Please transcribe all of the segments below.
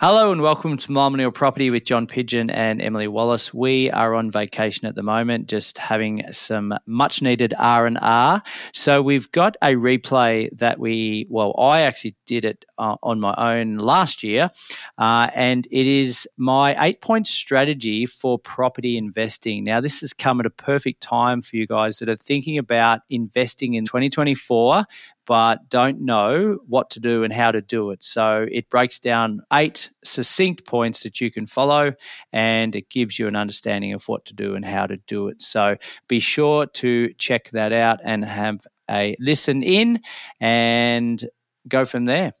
Hello and welcome to Millennial Property with John Pidgeon and Emily Wallace. We are on vacation at the moment, just having some much needed R and R. So we've got a replay that we, well, I actually did it uh, on my own last year, uh, and it is my eight point strategy for property investing. Now this has come at a perfect time for you guys that are thinking about investing in 2024 but don't know what to do and how to do it. So it breaks down eight succinct points that you can follow and it gives you an understanding of what to do and how to do it. So be sure to check that out and have a listen in and go from there.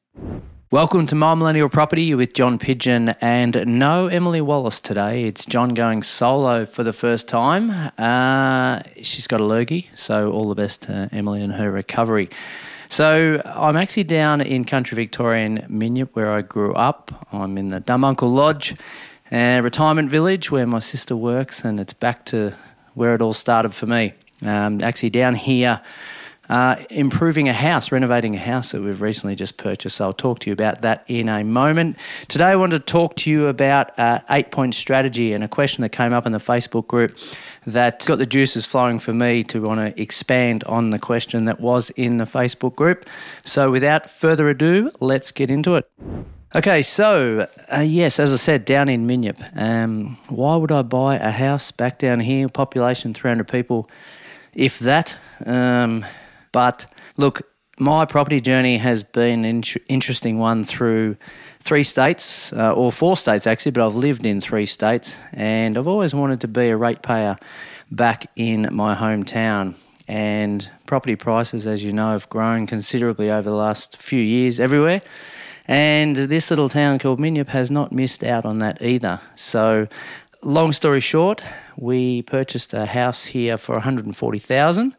Welcome to My Millennial Property with John Pidgeon and no Emily Wallace today. It's John going solo for the first time. Uh, she's got a lurgy, so all the best to Emily and her recovery. So I'm actually down in country Victorian Minyip where I grew up. I'm in the Dunmunkle Lodge, a retirement village where my sister works, and it's back to where it all started for me. Um, actually, down here, uh, improving a house, renovating a house that we've recently just purchased. I'll talk to you about that in a moment. Today, I want to talk to you about uh, eight point strategy and a question that came up in the Facebook group that got the juices flowing for me to want to expand on the question that was in the Facebook group. So without further ado, let's get into it. Okay, so uh, yes, as I said, down in Minyip, um, why would I buy a house back down here? Population 300 people, if that. Um, but look, my property journey has been an interesting one through three states, uh, or four states actually, but I've lived in three states, and I've always wanted to be a ratepayer back in my hometown. And property prices, as you know, have grown considerably over the last few years everywhere. And this little town called Minyip has not missed out on that either. So, long story short, we purchased a house here for 140,000.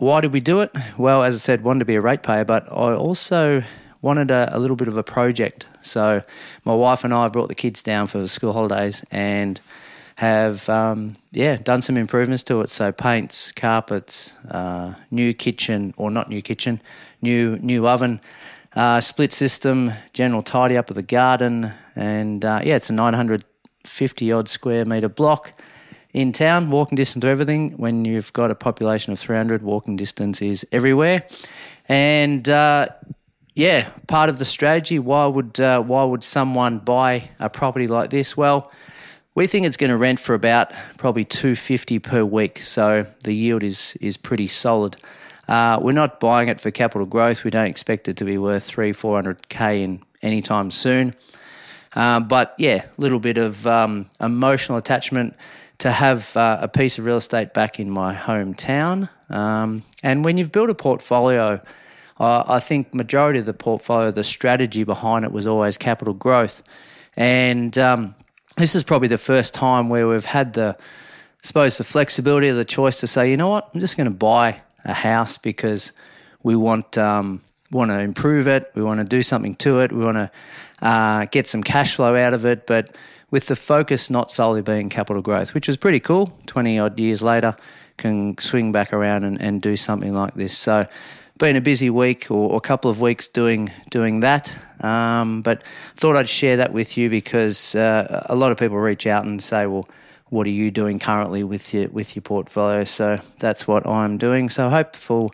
Why did we do it? Well, as I said, wanted to be a ratepayer, but I also wanted a, a, little bit of a project. So my wife and I brought the kids down for the school holidays and have um, yeah done some improvements to it. So paints, carpets, uh, new kitchen or not new kitchen, new new oven, uh, split system, general tidy up of the garden, and uh, yeah, it's a 950 odd square meter block in town. Walking distance to everything. When you've got a population of 300, walking distance is everywhere, and uh, yeah, part of the strategy. Why would uh, why would someone buy a property like this? Well, we think it's going to rent for about probably two fifty per week. So the yield is is pretty solid. Uh, we're not buying it for capital growth. We don't expect it to be worth three four hundred k in anytime soon. Uh, but yeah, a little bit of um, emotional attachment to have uh, a piece of real estate back in my hometown. Um, and when you've built a portfolio uh, I think majority of the portfolio, the strategy behind it was always capital growth, and um, this is probably the first time where we've had the, I suppose, the flexibility of the choice to say, you know what, I'm just going to buy a house because we want um, want to improve it, we want to do something to it, we want to uh, get some cash flow out of it, but with the focus not solely being capital growth, which is pretty cool. Twenty odd years later, can swing back around and, and do something like this. So been a busy week or, a couple of weeks doing doing that. Um, but thought I'd share that with you because uh, a lot of people reach out and say, "Well, what are you doing currently with your with your portfolio?" So that's what I'm doing. So hopeful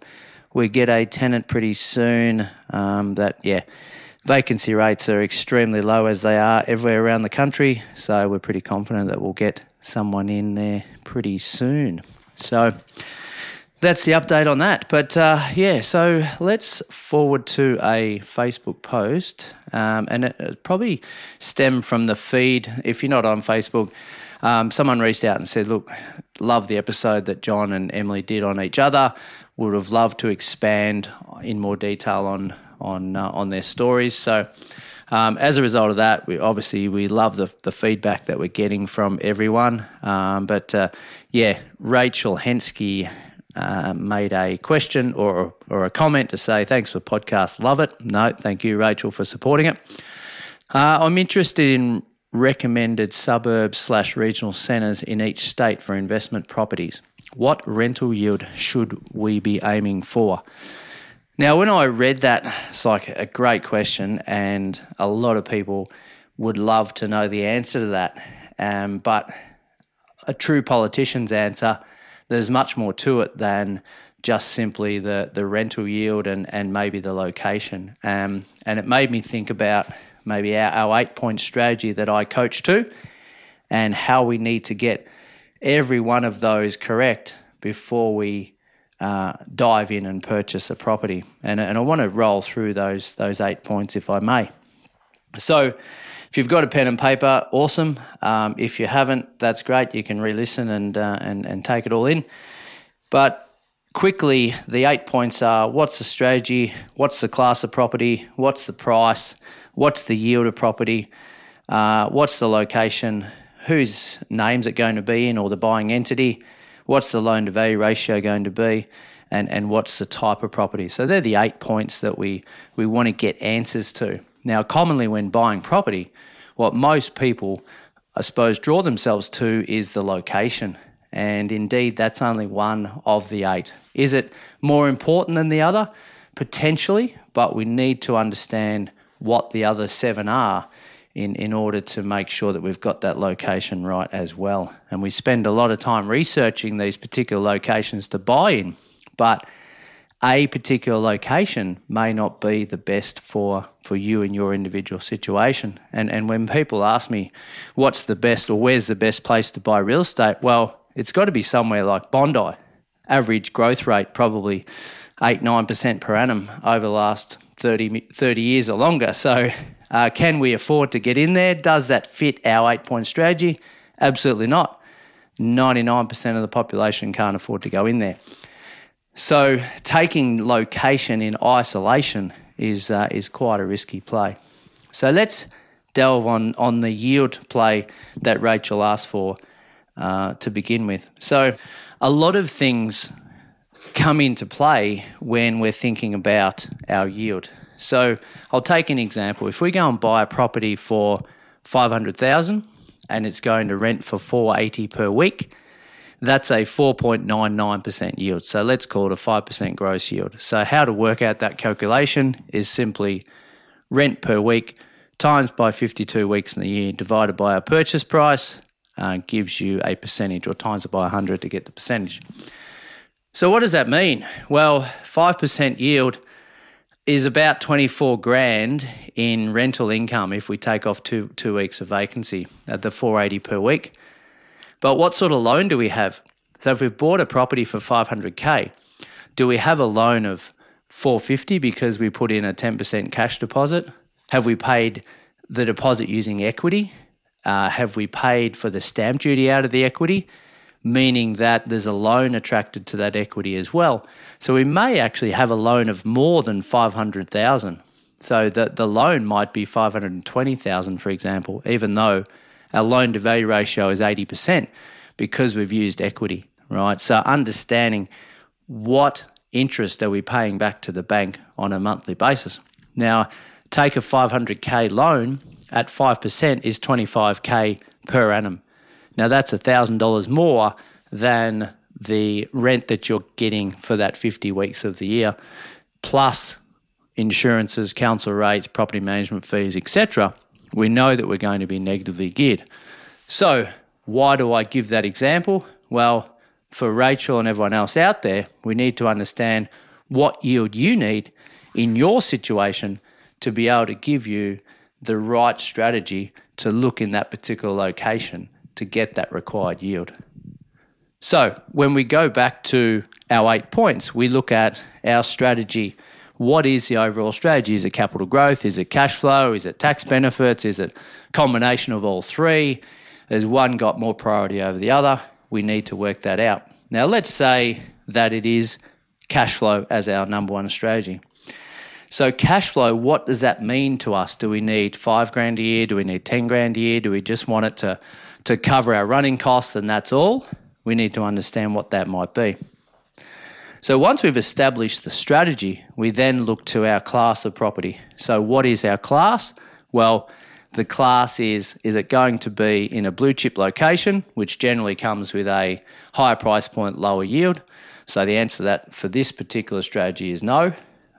we get a tenant pretty soon. Um, that yeah, vacancy rates are extremely low as they are everywhere around the country. So we're pretty confident that we'll get someone in there pretty soon. So that's the update on that. But uh, yeah, so let's forward to a Facebook post, um, and it, probably stemmed from the feed. If you're not on Facebook, um, someone reached out and said, "Look, love the episode that John and Emily did on each other. Would have loved to expand in more detail on on uh, on their stories. So. Um, as a result of that, we obviously we love the, the feedback that we're getting from everyone. Um, but uh, yeah, Rachel Hensky uh, made a question or or a comment to say thanks for podcast, love it. No, thank you, Rachel, for supporting it. Uh, I'm interested in recommended suburbs slash regional centres in each state for investment properties. What rental yield should we be aiming for? Now, when I read that, it's like a great question, and a lot of people would love to know the answer to that. Um, but a true politician's answer, there's much more to it than just simply the, the rental yield and, and maybe the location. Um, and it made me think about maybe our, our eight point strategy that I coach to, and how we need to get every one of those correct before we uh, dive in and purchase a property. And, and I want to roll through those those eight points if I may. So, if you've got a pen and paper, awesome. Um, if you haven't, that's great. You can re-listen and uh, and and take it all in. But quickly, the eight points are: what's the strategy? What's the class of property? What's the price? what's the yield of property, uh, what's the location, whose name's it going to be in or the buying entity, what's the loan to value ratio going to be, and, and what's the type of property. So they're the eight points that we, we want to get answers to. Now, commonly when buying property, what most people, I suppose, draw themselves to is the location. And indeed, that's only one of the eight. Is it more important than the other? Potentially, but we need to understand what the other seven are in, in order to make sure that we've got that location right as well. And we spend a lot of time researching these particular locations to buy in, but a particular location may not be the best for, for you and your individual situation. And, and when people ask me what's the best or where's the best place to buy real estate, well, it's got to be somewhere like Bondi. Average growth rate probably 8 9% per annum over the last 30, 30 years or longer. So, uh, can we afford to get in there? Does that fit our eight point strategy? Absolutely not. 99% of the population can't afford to go in there. So, taking location in isolation is, uh, is quite a risky play. So, let's delve on, on the yield play that Rachel asked for uh, to begin with. So, a lot of things come into play when we're thinking about our yield. So I'll take an example. If we go and buy a property for 500,000 and it's going to rent for 480 per week, that's a 4.99% yield. So let's call it a 5% gross yield. So how to work out that calculation is simply rent per week times by 52 weeks in the year divided by our purchase price uh, gives you a percentage or times it by 100 to get the percentage. So, what does that mean? Well, 5% yield is about 24 grand in rental income if we take off two, two weeks of vacancy at the 480 per week. But what sort of loan do we have? So, if we've bought a property for 500k, do we have a loan of 450 because we put in a 10% cash deposit? Have we paid the deposit using equity? Uh, have we paid for the stamp duty out of the equity? Meaning that there's a loan attracted to that equity as well. So we may actually have a loan of more than 500,000. So the, the loan might be 520,000, for example, even though our loan to value ratio is 80% because we've used equity, right? So understanding what interest are we paying back to the bank on a monthly basis. Now, take a 500k loan at 5% is 25k per annum. Now, that's $1,000 more than the rent that you're getting for that 50 weeks of the year, plus insurances, council rates, property management fees, etc. We know that we're going to be negatively geared. So, why do I give that example? Well, for Rachel and everyone else out there, we need to understand what yield you need in your situation to be able to give you the right strategy to look in that particular location to get that required yield. So, when we go back to our eight points, we look at our strategy. What is the overall strategy? Is it capital growth? Is it cash flow? Is it tax benefits? Is it combination of all three? Has one got more priority over the other? We need to work that out. Now, let's say that it is cash flow as our number one strategy. So, cash flow, what does that mean to us? Do we need five grand a year? Do we need 10 grand a year? Do we just want it to, to cover our running costs and that's all? We need to understand what that might be. So, once we've established the strategy, we then look to our class of property. So, what is our class? Well, the class is is it going to be in a blue chip location, which generally comes with a higher price point, lower yield? So, the answer to that for this particular strategy is no.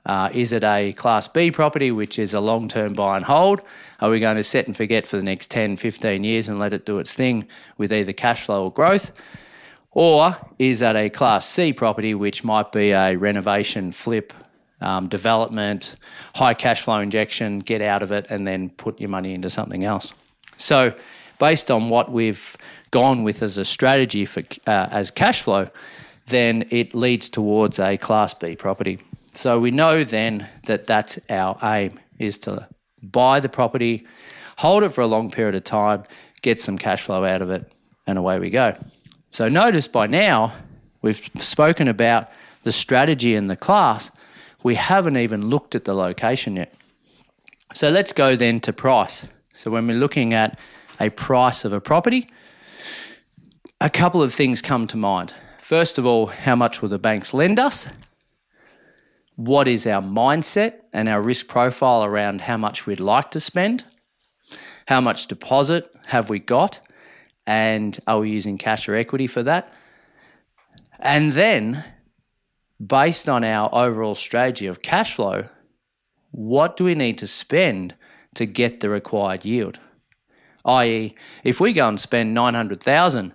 Uh, is it a Class B property, which is a long term buy and hold? Are we going to set and forget for the next 10, 15 years and let it do its thing with either cash flow or growth? Or is that a Class C property, which might be a renovation, flip, um, development, high cash flow injection, get out of it, and then put your money into something else? So, based on what we've gone with as a strategy for uh, as cash flow, then it leads towards a Class B property. So we know then that that's our aim is to buy the property, hold it for a long period of time, get some cash flow out of it, and away we go. So notice by now we've spoken about the strategy and the class. We haven't even looked at the location yet. So let's go then to price. So when we're looking at a price of a property, a couple of things come to mind. First of all, how much will the banks lend us? What is our mindset and our risk profile around how much we'd like to spend, how much deposit have we got, and are we using cash or equity for that? And then, based on our overall strategy of cash flow, what do we need to spend to get the required yield? i.e., if we go and spend 900,000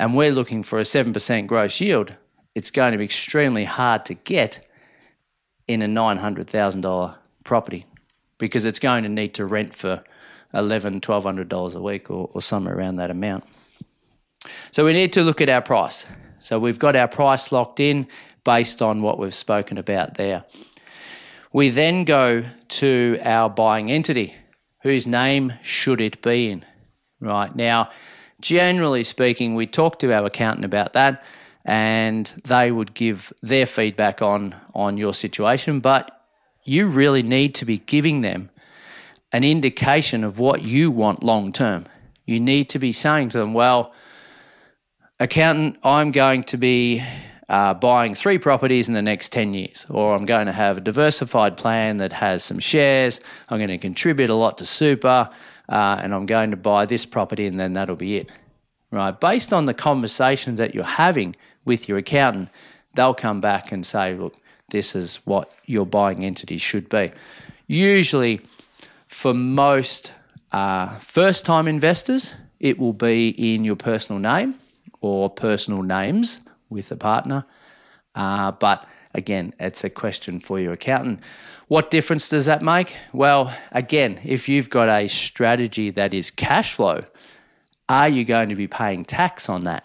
and we're looking for a 7% gross yield, it's going to be extremely hard to get in a $900,000 property because it's going to need to rent for $1,100, $1,200 a week or, or somewhere around that amount. So we need to look at our price. So we've got our price locked in based on what we've spoken about there. We then go to our buying entity. Whose name should it be in? Right now, generally speaking, we talk to our accountant about that and they would give their feedback on on your situation but you really need to be giving them an indication of what you want long term. You need to be saying to them well accountant i'm going to be uh, buying three properties in the next 10 years or i'm going to have a diversified plan that has some shares. I'm going to contribute a lot to super uh, and i'm going to buy this property and then that'll be it. Right? Based on the conversations that you're having with your accountant, they'll come back and say, look, this is what your buying entity should be. Usually, for most uh, first time investors, it will be in your personal name or personal names with a partner. Uh, but again, it's a question for your accountant. What difference does that make? Well, again, if you've got a strategy that is cash flow, are you going to be paying tax on that?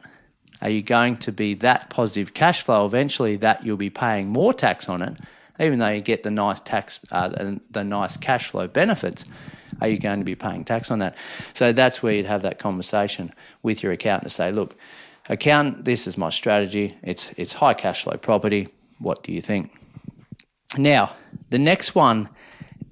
Are you going to be that positive cash flow eventually that you'll be paying more tax on it, even though you get the nice tax, uh, the, the nice cash flow benefits? Are you going to be paying tax on that? So that's where you'd have that conversation with your accountant to say, look, accountant, this is my strategy. It's it's high cash flow property. What do you think? Now, the next one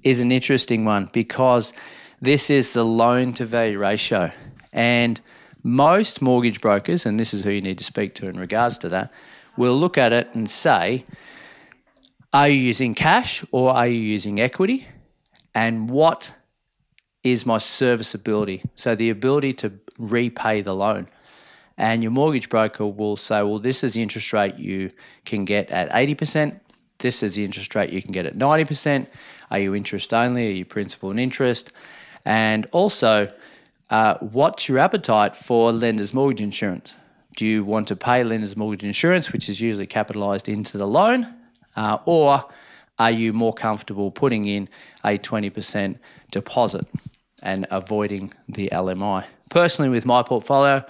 is an interesting one because this is the loan to value ratio. And most mortgage brokers, and this is who you need to speak to in regards to that, will look at it and say, are you using cash or are you using equity? And what is my serviceability? So the ability to repay the loan. And your mortgage broker will say, well, this is the interest rate you can get at 80%. This is the interest rate you can get at 90%. Are you interest only? Are you principal and interest? And also, uh, what's your appetite for lender's mortgage insurance? Do you want to pay lender's mortgage insurance, which is usually capitalised into the loan, uh, or are you more comfortable putting in a 20% deposit and avoiding the LMI? Personally, with my portfolio,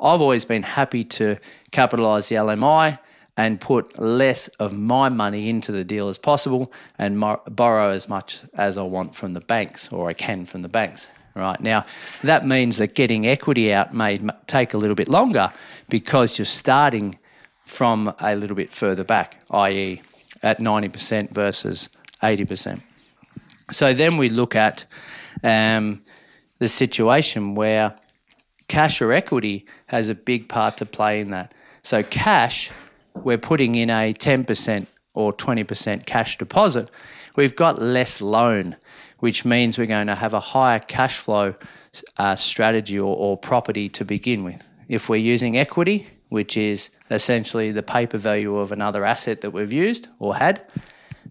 I've always been happy to capitalise the LMI and put less of my money into the deal as possible and borrow as much as I want from the banks or I can from the banks right? Now, that means that getting equity out may take a little bit longer because you're starting from a little bit further back, i.e., at 90% versus 80%. So then we look at um, the situation where cash or equity has a big part to play in that. So, cash, we're putting in a 10% or 20% cash deposit. We've got less loan, which means we're going to have a higher cash flow uh, strategy or, or property to begin with. If we're using equity, which is essentially the paper value of another asset that we've used or had,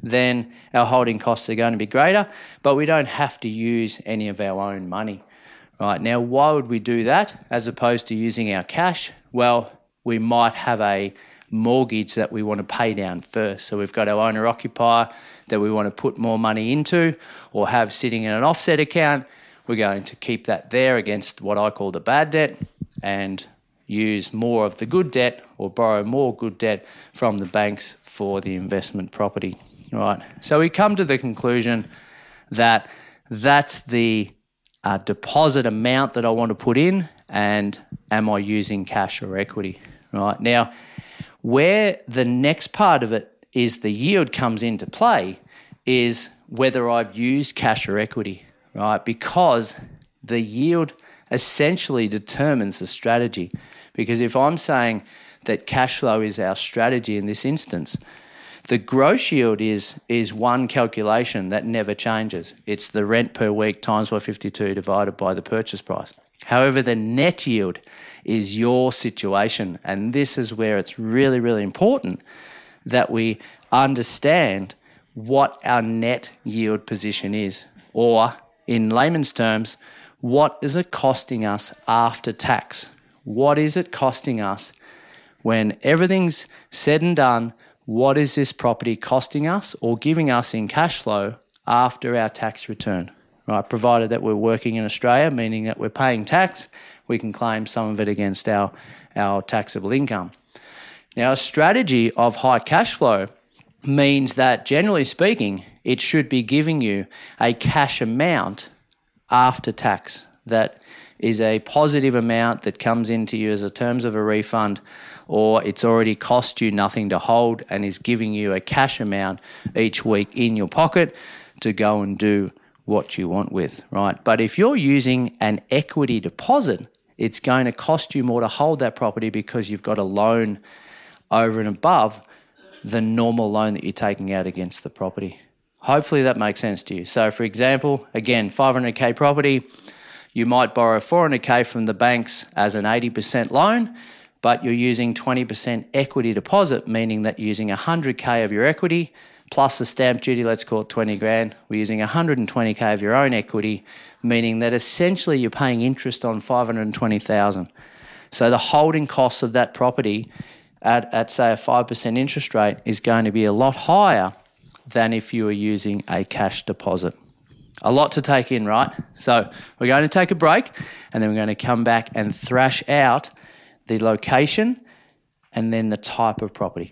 then our holding costs are going to be greater, but we don't have to use any of our own money. Right now, why would we do that as opposed to using our cash? Well, we might have a mortgage that we want to pay down first. So we've got our owner occupier that we want to put more money into or have sitting in an offset account. We're going to keep that there against what I call the bad debt and use more of the good debt or borrow more good debt from the banks for the investment property. Right. So we come to the conclusion that that's the uh, deposit amount that I want to put in, and am I using cash or equity? Right now, where the next part of it is the yield comes into play is whether I've used cash or equity, right? Because the yield essentially determines the strategy. Because if I'm saying that cash flow is our strategy in this instance, the gross yield is is one calculation that never changes. It's the rent per week times by 52 divided by the purchase price. However, the net yield is your situation, and this is where it's really really important that we understand what our net yield position is, or in layman's terms, what is it costing us after tax? What is it costing us when everything's said and done? What is this property costing us or giving us in cash flow after our tax return? Right, provided that we're working in Australia, meaning that we're paying tax, we can claim some of it against our, our taxable income. Now, a strategy of high cash flow means that generally speaking, it should be giving you a cash amount after tax that is a positive amount that comes into you as a terms of a refund or it's already cost you nothing to hold and is giving you a cash amount each week in your pocket to go and do what you want with, right? But if you're using an equity deposit, it's going to cost you more to hold that property because you've got a loan over and above the normal loan that you're taking out against the property. Hopefully that makes sense to you. So, for example, again, 500k property, you might borrow 400k from the banks as an 80% loan but you're using 20% equity deposit, meaning that you're using 100K of your equity plus the stamp duty, let's call it 20 grand. We're using 120K of your own equity, meaning that essentially you're paying interest on 520,000. So the holding cost of that property at, at say a 5% interest rate is going to be a lot higher than if you were using a cash deposit. A lot to take in, right? So we're going to take a break and then we're going to come back and thrash out the location, and then the type of property.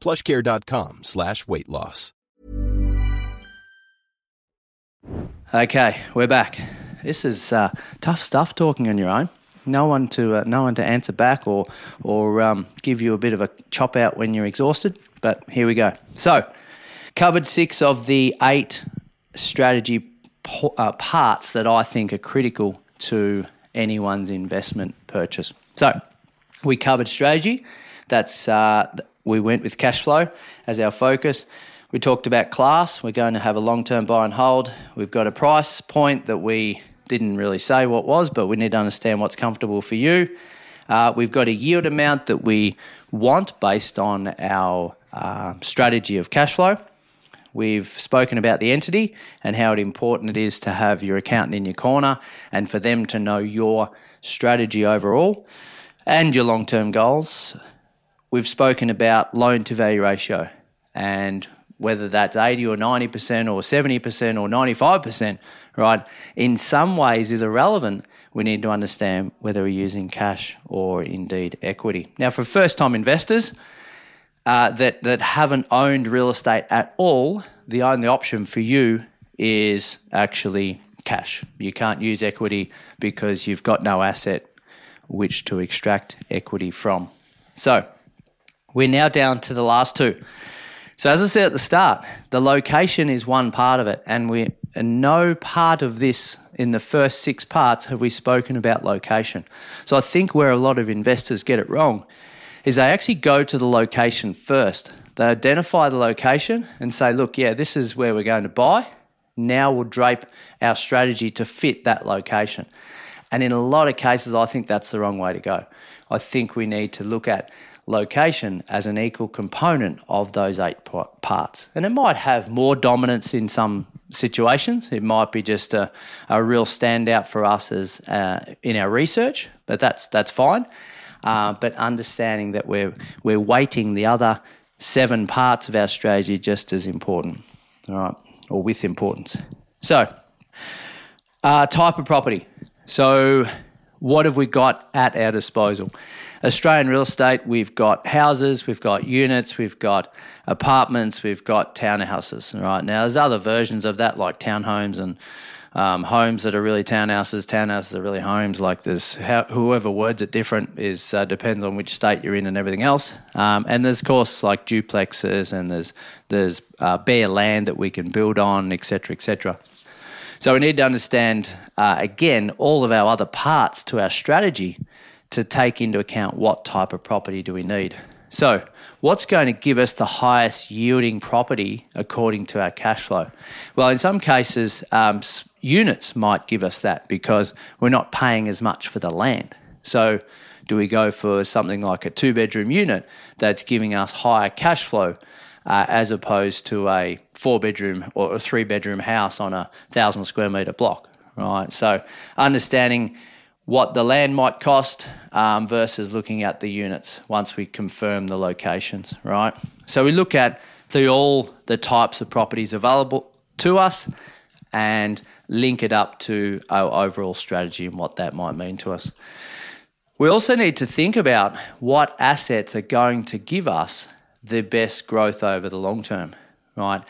plushcare.com slash weight loss. Okay, we're back. This is uh, tough stuff talking on your own. No one to uh, no one to answer back or or um, give you a bit of a chop out when you're exhausted. But here we go. So, covered six of the eight strategy po- uh, parts that I think are critical to anyone's investment purchase. So, we covered strategy. That's uh, we went with cash flow as our focus. We talked about class. We're going to have a long term buy and hold. We've got a price point that we didn't really say what was, but we need to understand what's comfortable for you. Uh, we've got a yield amount that we want based on our uh, strategy of cash flow. We've spoken about the entity and how important it is to have your accountant in your corner and for them to know your strategy overall and your long term goals. We've spoken about loan to value ratio and whether that's 80 or 90% or 70% or 95%, right, in some ways is irrelevant. We need to understand whether we're using cash or indeed equity. Now, for first time investors uh, that, that haven't owned real estate at all, the only option for you is actually cash. You can't use equity because you've got no asset which to extract equity from. So, we're now down to the last two. So as I said at the start, the location is one part of it, and we and no part of this in the first six parts have we spoken about location. So I think where a lot of investors get it wrong is they actually go to the location first. They identify the location and say, look, yeah, this is where we're going to buy. Now we'll drape our strategy to fit that location. And in a lot of cases, I think that's the wrong way to go. I think we need to look at location as an equal component of those eight parts. And it might have more dominance in some situations. It might be just a, a real standout for us as uh, in our research, but that's that's fine. Uh, but understanding that we're we're weighting the other seven parts of our strategy just as important, all right, or with importance. So, uh, type of property. So, what have we got at our disposal? Australian real estate, we've got houses, we've got units, we've got apartments, we've got townhouses. Right now, there's other versions of that, like townhomes and um, homes that are really townhouses. Townhouses are really homes. Like how, whoever words it different is uh, depends on which state you're in and everything else. Um, and there's of course like duplexes and there's there's uh, bare land that we can build on, etc., etc. So we need to understand uh, again all of our other parts to our strategy to take into account what type of property do we need. So, what's going to give us the highest yielding property according to our cash flow? Well, in some cases, um, units might give us that because we're not paying as much for the land. So, do we go for something like a two bedroom unit that's giving us higher cash flow uh, as opposed to a four bedroom or a three bedroom house on a thousand square meter block, right? So, understanding what the land might cost um, versus looking at the units once we confirm the locations, right? So we look at the, all the types of properties available to us and link it up to our overall strategy and what that might mean to us. We also need to think about what assets are going to give us the best growth over the long term, right?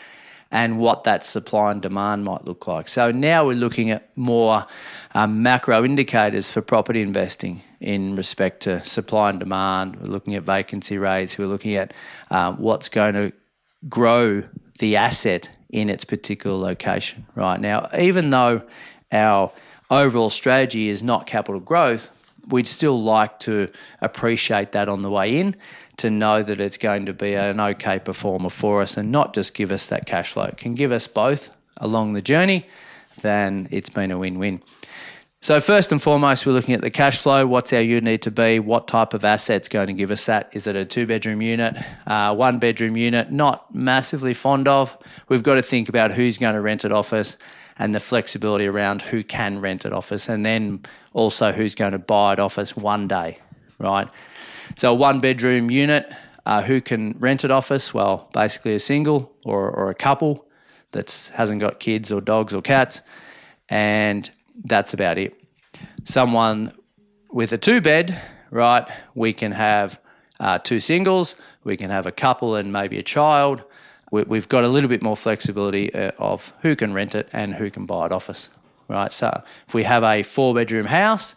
And what that supply and demand might look like. So now we're looking at more um, macro indicators for property investing in respect to supply and demand. We're looking at vacancy rates. We're looking at uh, what's going to grow the asset in its particular location. Right now, even though our overall strategy is not capital growth, we'd still like to appreciate that on the way in to know that it's going to be an okay performer for us and not just give us that cash flow. It can give us both along the journey, then it's been a win win. So, first and foremost, we're looking at the cash flow. What's our unit need to be? What type of asset's going to give us that? Is it a two bedroom unit, uh, one bedroom unit? Not massively fond of. We've got to think about who's going to rent it off us and the flexibility around who can rent it office and then also who's going to buy it office one day, right? So, a one bedroom unit, uh, who can rent it office? Well, basically a single or, or a couple that hasn't got kids or dogs or cats, and that's about it. Someone with a two bed, right? We can have uh, two singles, we can have a couple and maybe a child. We, we've got a little bit more flexibility uh, of who can rent it and who can buy it off us, right? So if we have a four bedroom house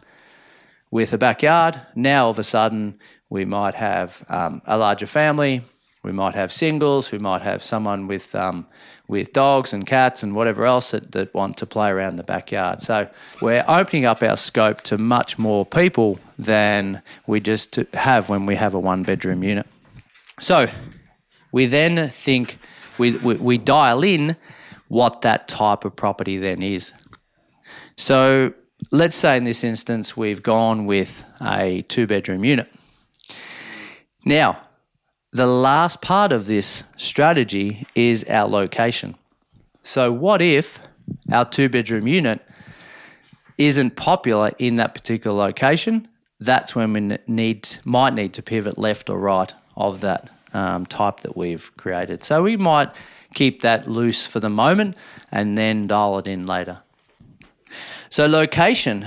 with a backyard, now all of a sudden we might have um, a larger family, we might have singles, we might have someone with um, with dogs and cats and whatever else that, that want to play around the backyard. So we're opening up our scope to much more people than we just have when we have a one bedroom unit. So we then think we, we, we dial in what that type of property then is. So let's say in this instance we've gone with a two bedroom unit. Now, the last part of this strategy is our location. So, what if our two bedroom unit isn't popular in that particular location? That's when we need might need to pivot left or right of that um, type that we've created. So we might keep that loose for the moment and then dial it in later. So location,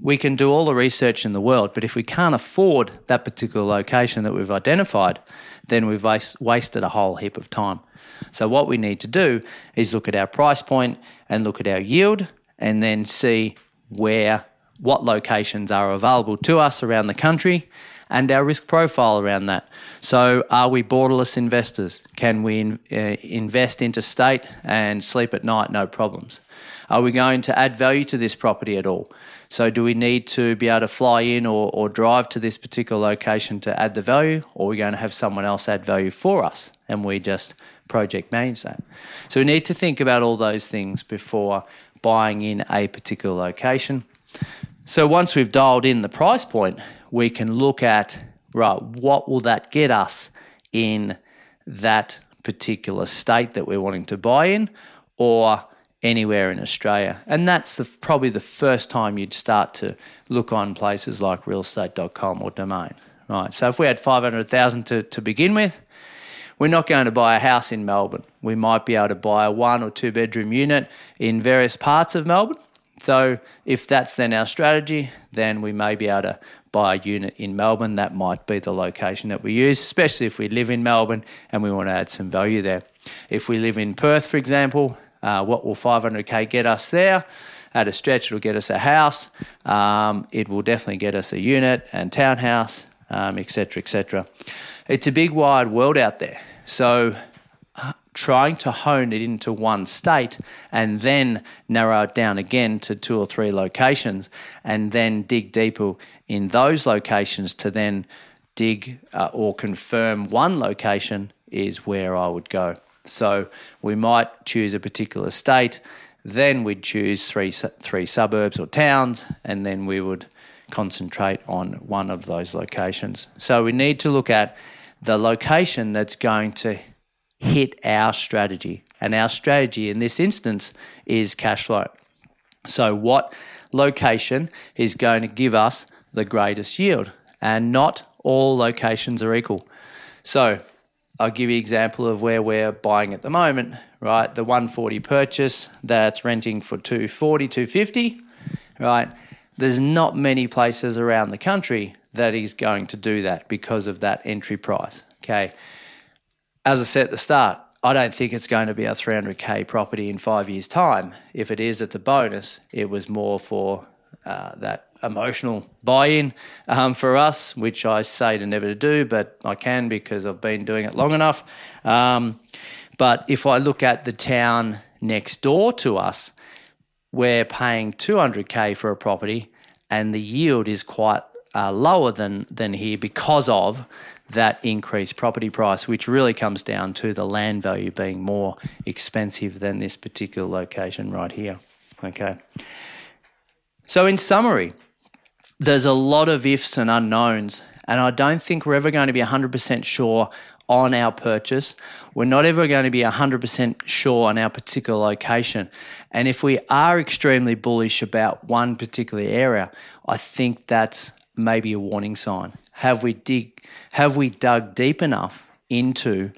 we can do all the research in the world, but if we can't afford that particular location that we've identified, then we've wasted a whole heap of time. So, what we need to do is look at our price point and look at our yield and then see where, what locations are available to us around the country and our risk profile around that. So, are we borderless investors? Can we in, uh, invest interstate and sleep at night, no problems? Are we going to add value to this property at all? So, do we need to be able to fly in or, or drive to this particular location to add the value, or are we going to have someone else add value for us and we just project manage that? So, we need to think about all those things before buying in a particular location. So, once we've dialed in the price point, we can look at right, what will that get us in that particular state that we're wanting to buy in, or anywhere in Australia. And that's the, probably the first time you'd start to look on places like realestate.com or Domain. Right. So if we had 500,000 to, to begin with, we're not going to buy a house in Melbourne. We might be able to buy a one or two bedroom unit in various parts of Melbourne. So if that's then our strategy, then we may be able to buy a unit in Melbourne. That might be the location that we use, especially if we live in Melbourne and we want to add some value there. If we live in Perth, for example, uh, what will 500k get us there? At a stretch, it'll get us a house. Um, it will definitely get us a unit and townhouse, etc., um, etc. Et it's a big wide world out there. So trying to hone it into one state and then narrow it down again to two or three locations and then dig deeper in those locations to then dig uh, or confirm one location is where I would go. So we might choose a particular state, then we'd choose three three suburbs or towns, and then we would concentrate on one of those locations. So we need to look at the location that's going to hit our strategy. And our strategy in this instance is cash flow. So, what location is going to give us the greatest yield? And not all locations are equal. So, I'll give you an example of where we're buying at the moment, right? The 140 purchase that's renting for 240, 250, right? There's not many places around the country that is going to do that because of that entry price. Okay. As I said at the start, I don't think it's going to be a 300k property in five years' time. If it is, it's a bonus. It was more for uh, that emotional buy-in um, for us, which I say to never to do, but I can because I've been doing it long enough. Um, but if I look at the town next door to us, we're paying 200k for a property, and the yield is quite uh, lower than than here because of that increased property price, which really comes down to the land value being more expensive than this particular location right here. Okay. So, in summary, there's a lot of ifs and unknowns, and I don't think we're ever going to be 100% sure on our purchase. We're not ever going to be 100% sure on our particular location. And if we are extremely bullish about one particular area, I think that's maybe a warning sign. Have we dig have we dug deep enough into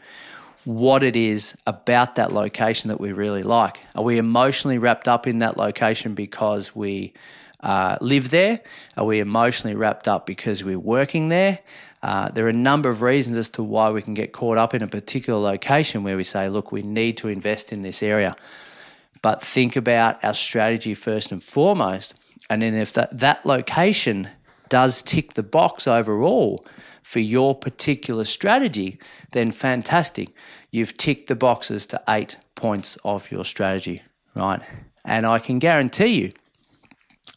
what it is about that location that we really like? Are we emotionally wrapped up in that location because we uh, live there? Are we emotionally wrapped up because we're working there? Uh, there are a number of reasons as to why we can get caught up in a particular location where we say, look, we need to invest in this area. But think about our strategy first and foremost. And then if that, that location does tick the box overall for your particular strategy, then fantastic. You've ticked the boxes to eight points of your strategy, right? And I can guarantee you,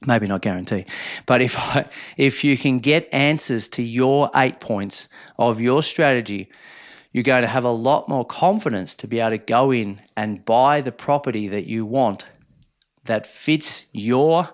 maybe not guarantee, but if I, if you can get answers to your eight points of your strategy, you're going to have a lot more confidence to be able to go in and buy the property that you want that fits your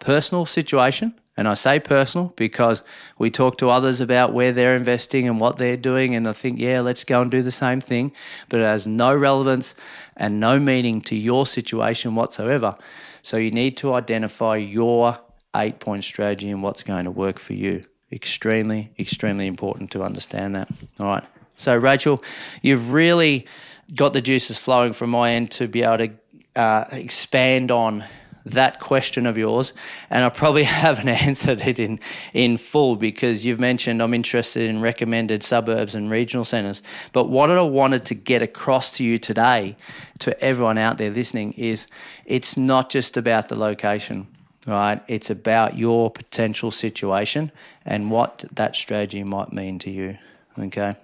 personal situation. And I say personal because we talk to others about where they're investing and what they're doing. And I think, yeah, let's go and do the same thing. But it has no relevance and no meaning to your situation whatsoever. So you need to identify your eight point strategy and what's going to work for you. Extremely, extremely important to understand that. All right. So, Rachel, you've really got the juices flowing from my end to be able to uh, expand on that question of yours, and I probably haven't answered it in, in full because you've mentioned I'm interested in recommended suburbs and regional centres. But what I wanted to get across to you today, to everyone out there listening, is it's not just about the location, right? It's about your potential situation and what that strategy might mean to you, okay?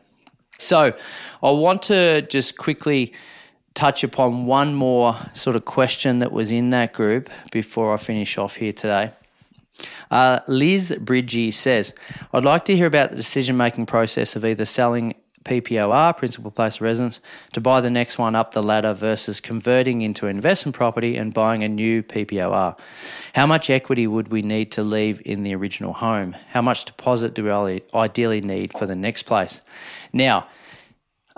So I want to just quickly touch upon one more sort of question that was in that group before I finish off here today. Uh, Liz Bridgie says, I'd like to hear about the decision making process of either selling PPOR, principal place of residence, to buy the next one up the ladder versus converting into investment property and buying a new PPOR. How much equity would we need to leave in the original home? How much deposit do we ideally need for the next place? Now,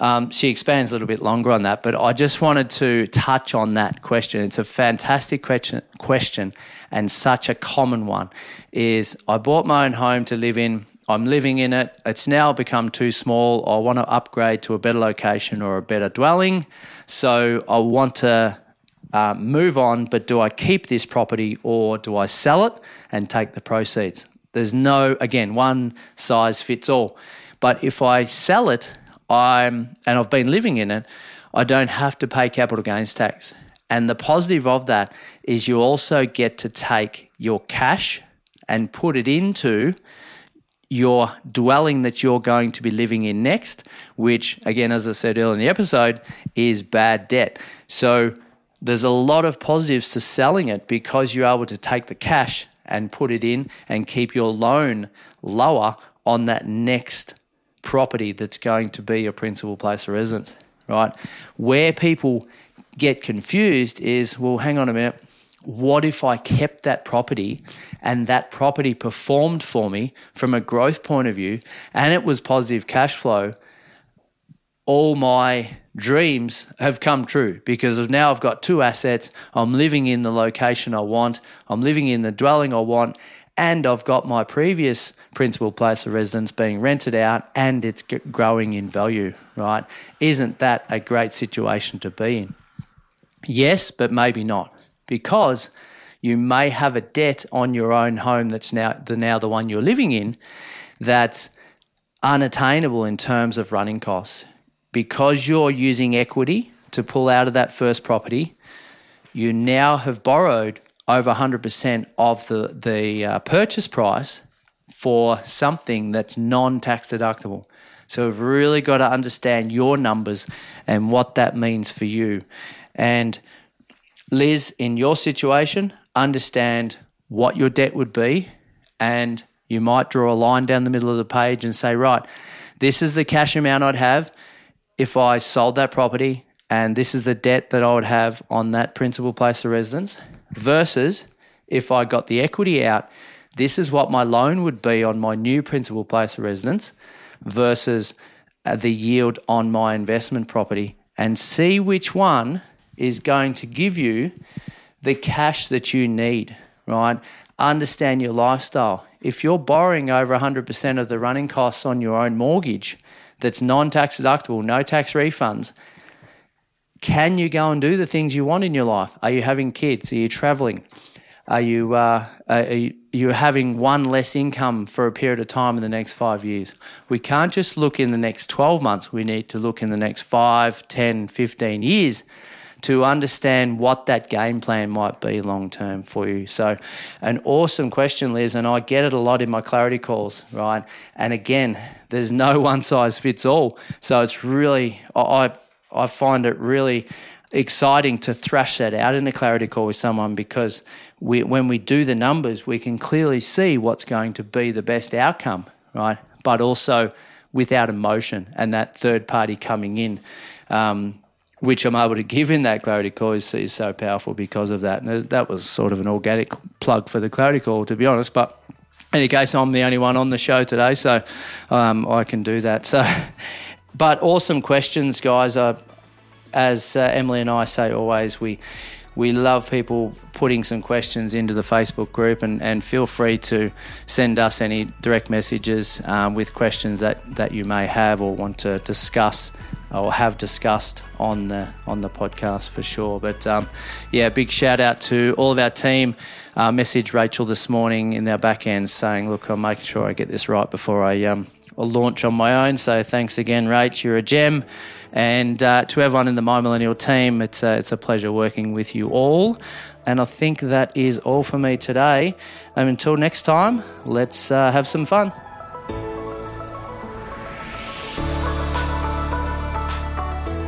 um, she expands a little bit longer on that, but I just wanted to touch on that question. It's a fantastic question, question and such a common one. Is I bought my own home to live in. I'm living in it. It's now become too small. I want to upgrade to a better location or a better dwelling. So I want to uh, move on, but do I keep this property or do I sell it and take the proceeds? There's no, again, one size fits all. But if I sell it I'm and I've been living in it, I don't have to pay capital gains tax. And the positive of that is you also get to take your cash and put it into your dwelling that you're going to be living in next, which, again, as I said earlier in the episode, is bad debt. So there's a lot of positives to selling it because you're able to take the cash and put it in and keep your loan lower on that next property that's going to be your principal place of residence, right? Where people get confused is, well, hang on a minute. What if I kept that property and that property performed for me from a growth point of view and it was positive cash flow? All my dreams have come true because of now I've got two assets. I'm living in the location I want, I'm living in the dwelling I want, and I've got my previous principal place of residence being rented out and it's growing in value, right? Isn't that a great situation to be in? Yes, but maybe not because you may have a debt on your own home that's now the now the one you're living in that's unattainable in terms of running costs because you're using equity to pull out of that first property you now have borrowed over 100% of the, the uh, purchase price for something that's non tax deductible. So we've really got to understand your numbers and what that means for you. And Liz, in your situation, understand what your debt would be, and you might draw a line down the middle of the page and say, right, this is the cash amount I'd have if I sold that property, and this is the debt that I would have on that principal place of residence versus if I got the equity out, this is what my loan would be on my new principal place of residence versus uh, the yield on my investment property and see which one is going to give you the cash that you need, right? Understand your lifestyle. If you're borrowing over 100% of the running costs on your own mortgage that's non tax deductible, no tax refunds, can you go and do the things you want in your life? Are you having kids? Are you traveling? are you, uh, are you you're having one less income for a period of time in the next five years. We can't just look in the next 12 months. We need to look in the next 5, 10, 15 years to understand what that game plan might be long term for you. So, an awesome question, Liz, and I get it a lot in my clarity calls, right? And again, there's no one size fits all. So, it's really, I, I find it really exciting to thrash that out in a clarity call with someone because we, when we do the numbers, we can clearly see what's going to be the best outcome, right? But also without emotion and that third party coming in. Um, which I'm able to give in that clarity call is, is so powerful because of that. And that was sort of an organic plug for the clarity call, to be honest. But in any case, I'm the only one on the show today, so um, I can do that. So, but awesome questions, guys. Uh, as uh, Emily and I say always, we we love people putting some questions into the Facebook group, and, and feel free to send us any direct messages um, with questions that, that you may have or want to discuss or have discussed on the on the podcast for sure. But um, yeah, big shout out to all of our team. Uh, message Rachel this morning in our back end saying, "Look, I'm making sure I get this right before I um, launch on my own." So thanks again, Rach. You're a gem. And uh, to everyone in the My Millennial team, it's a, it's a pleasure working with you all. And I think that is all for me today. And until next time, let's uh, have some fun.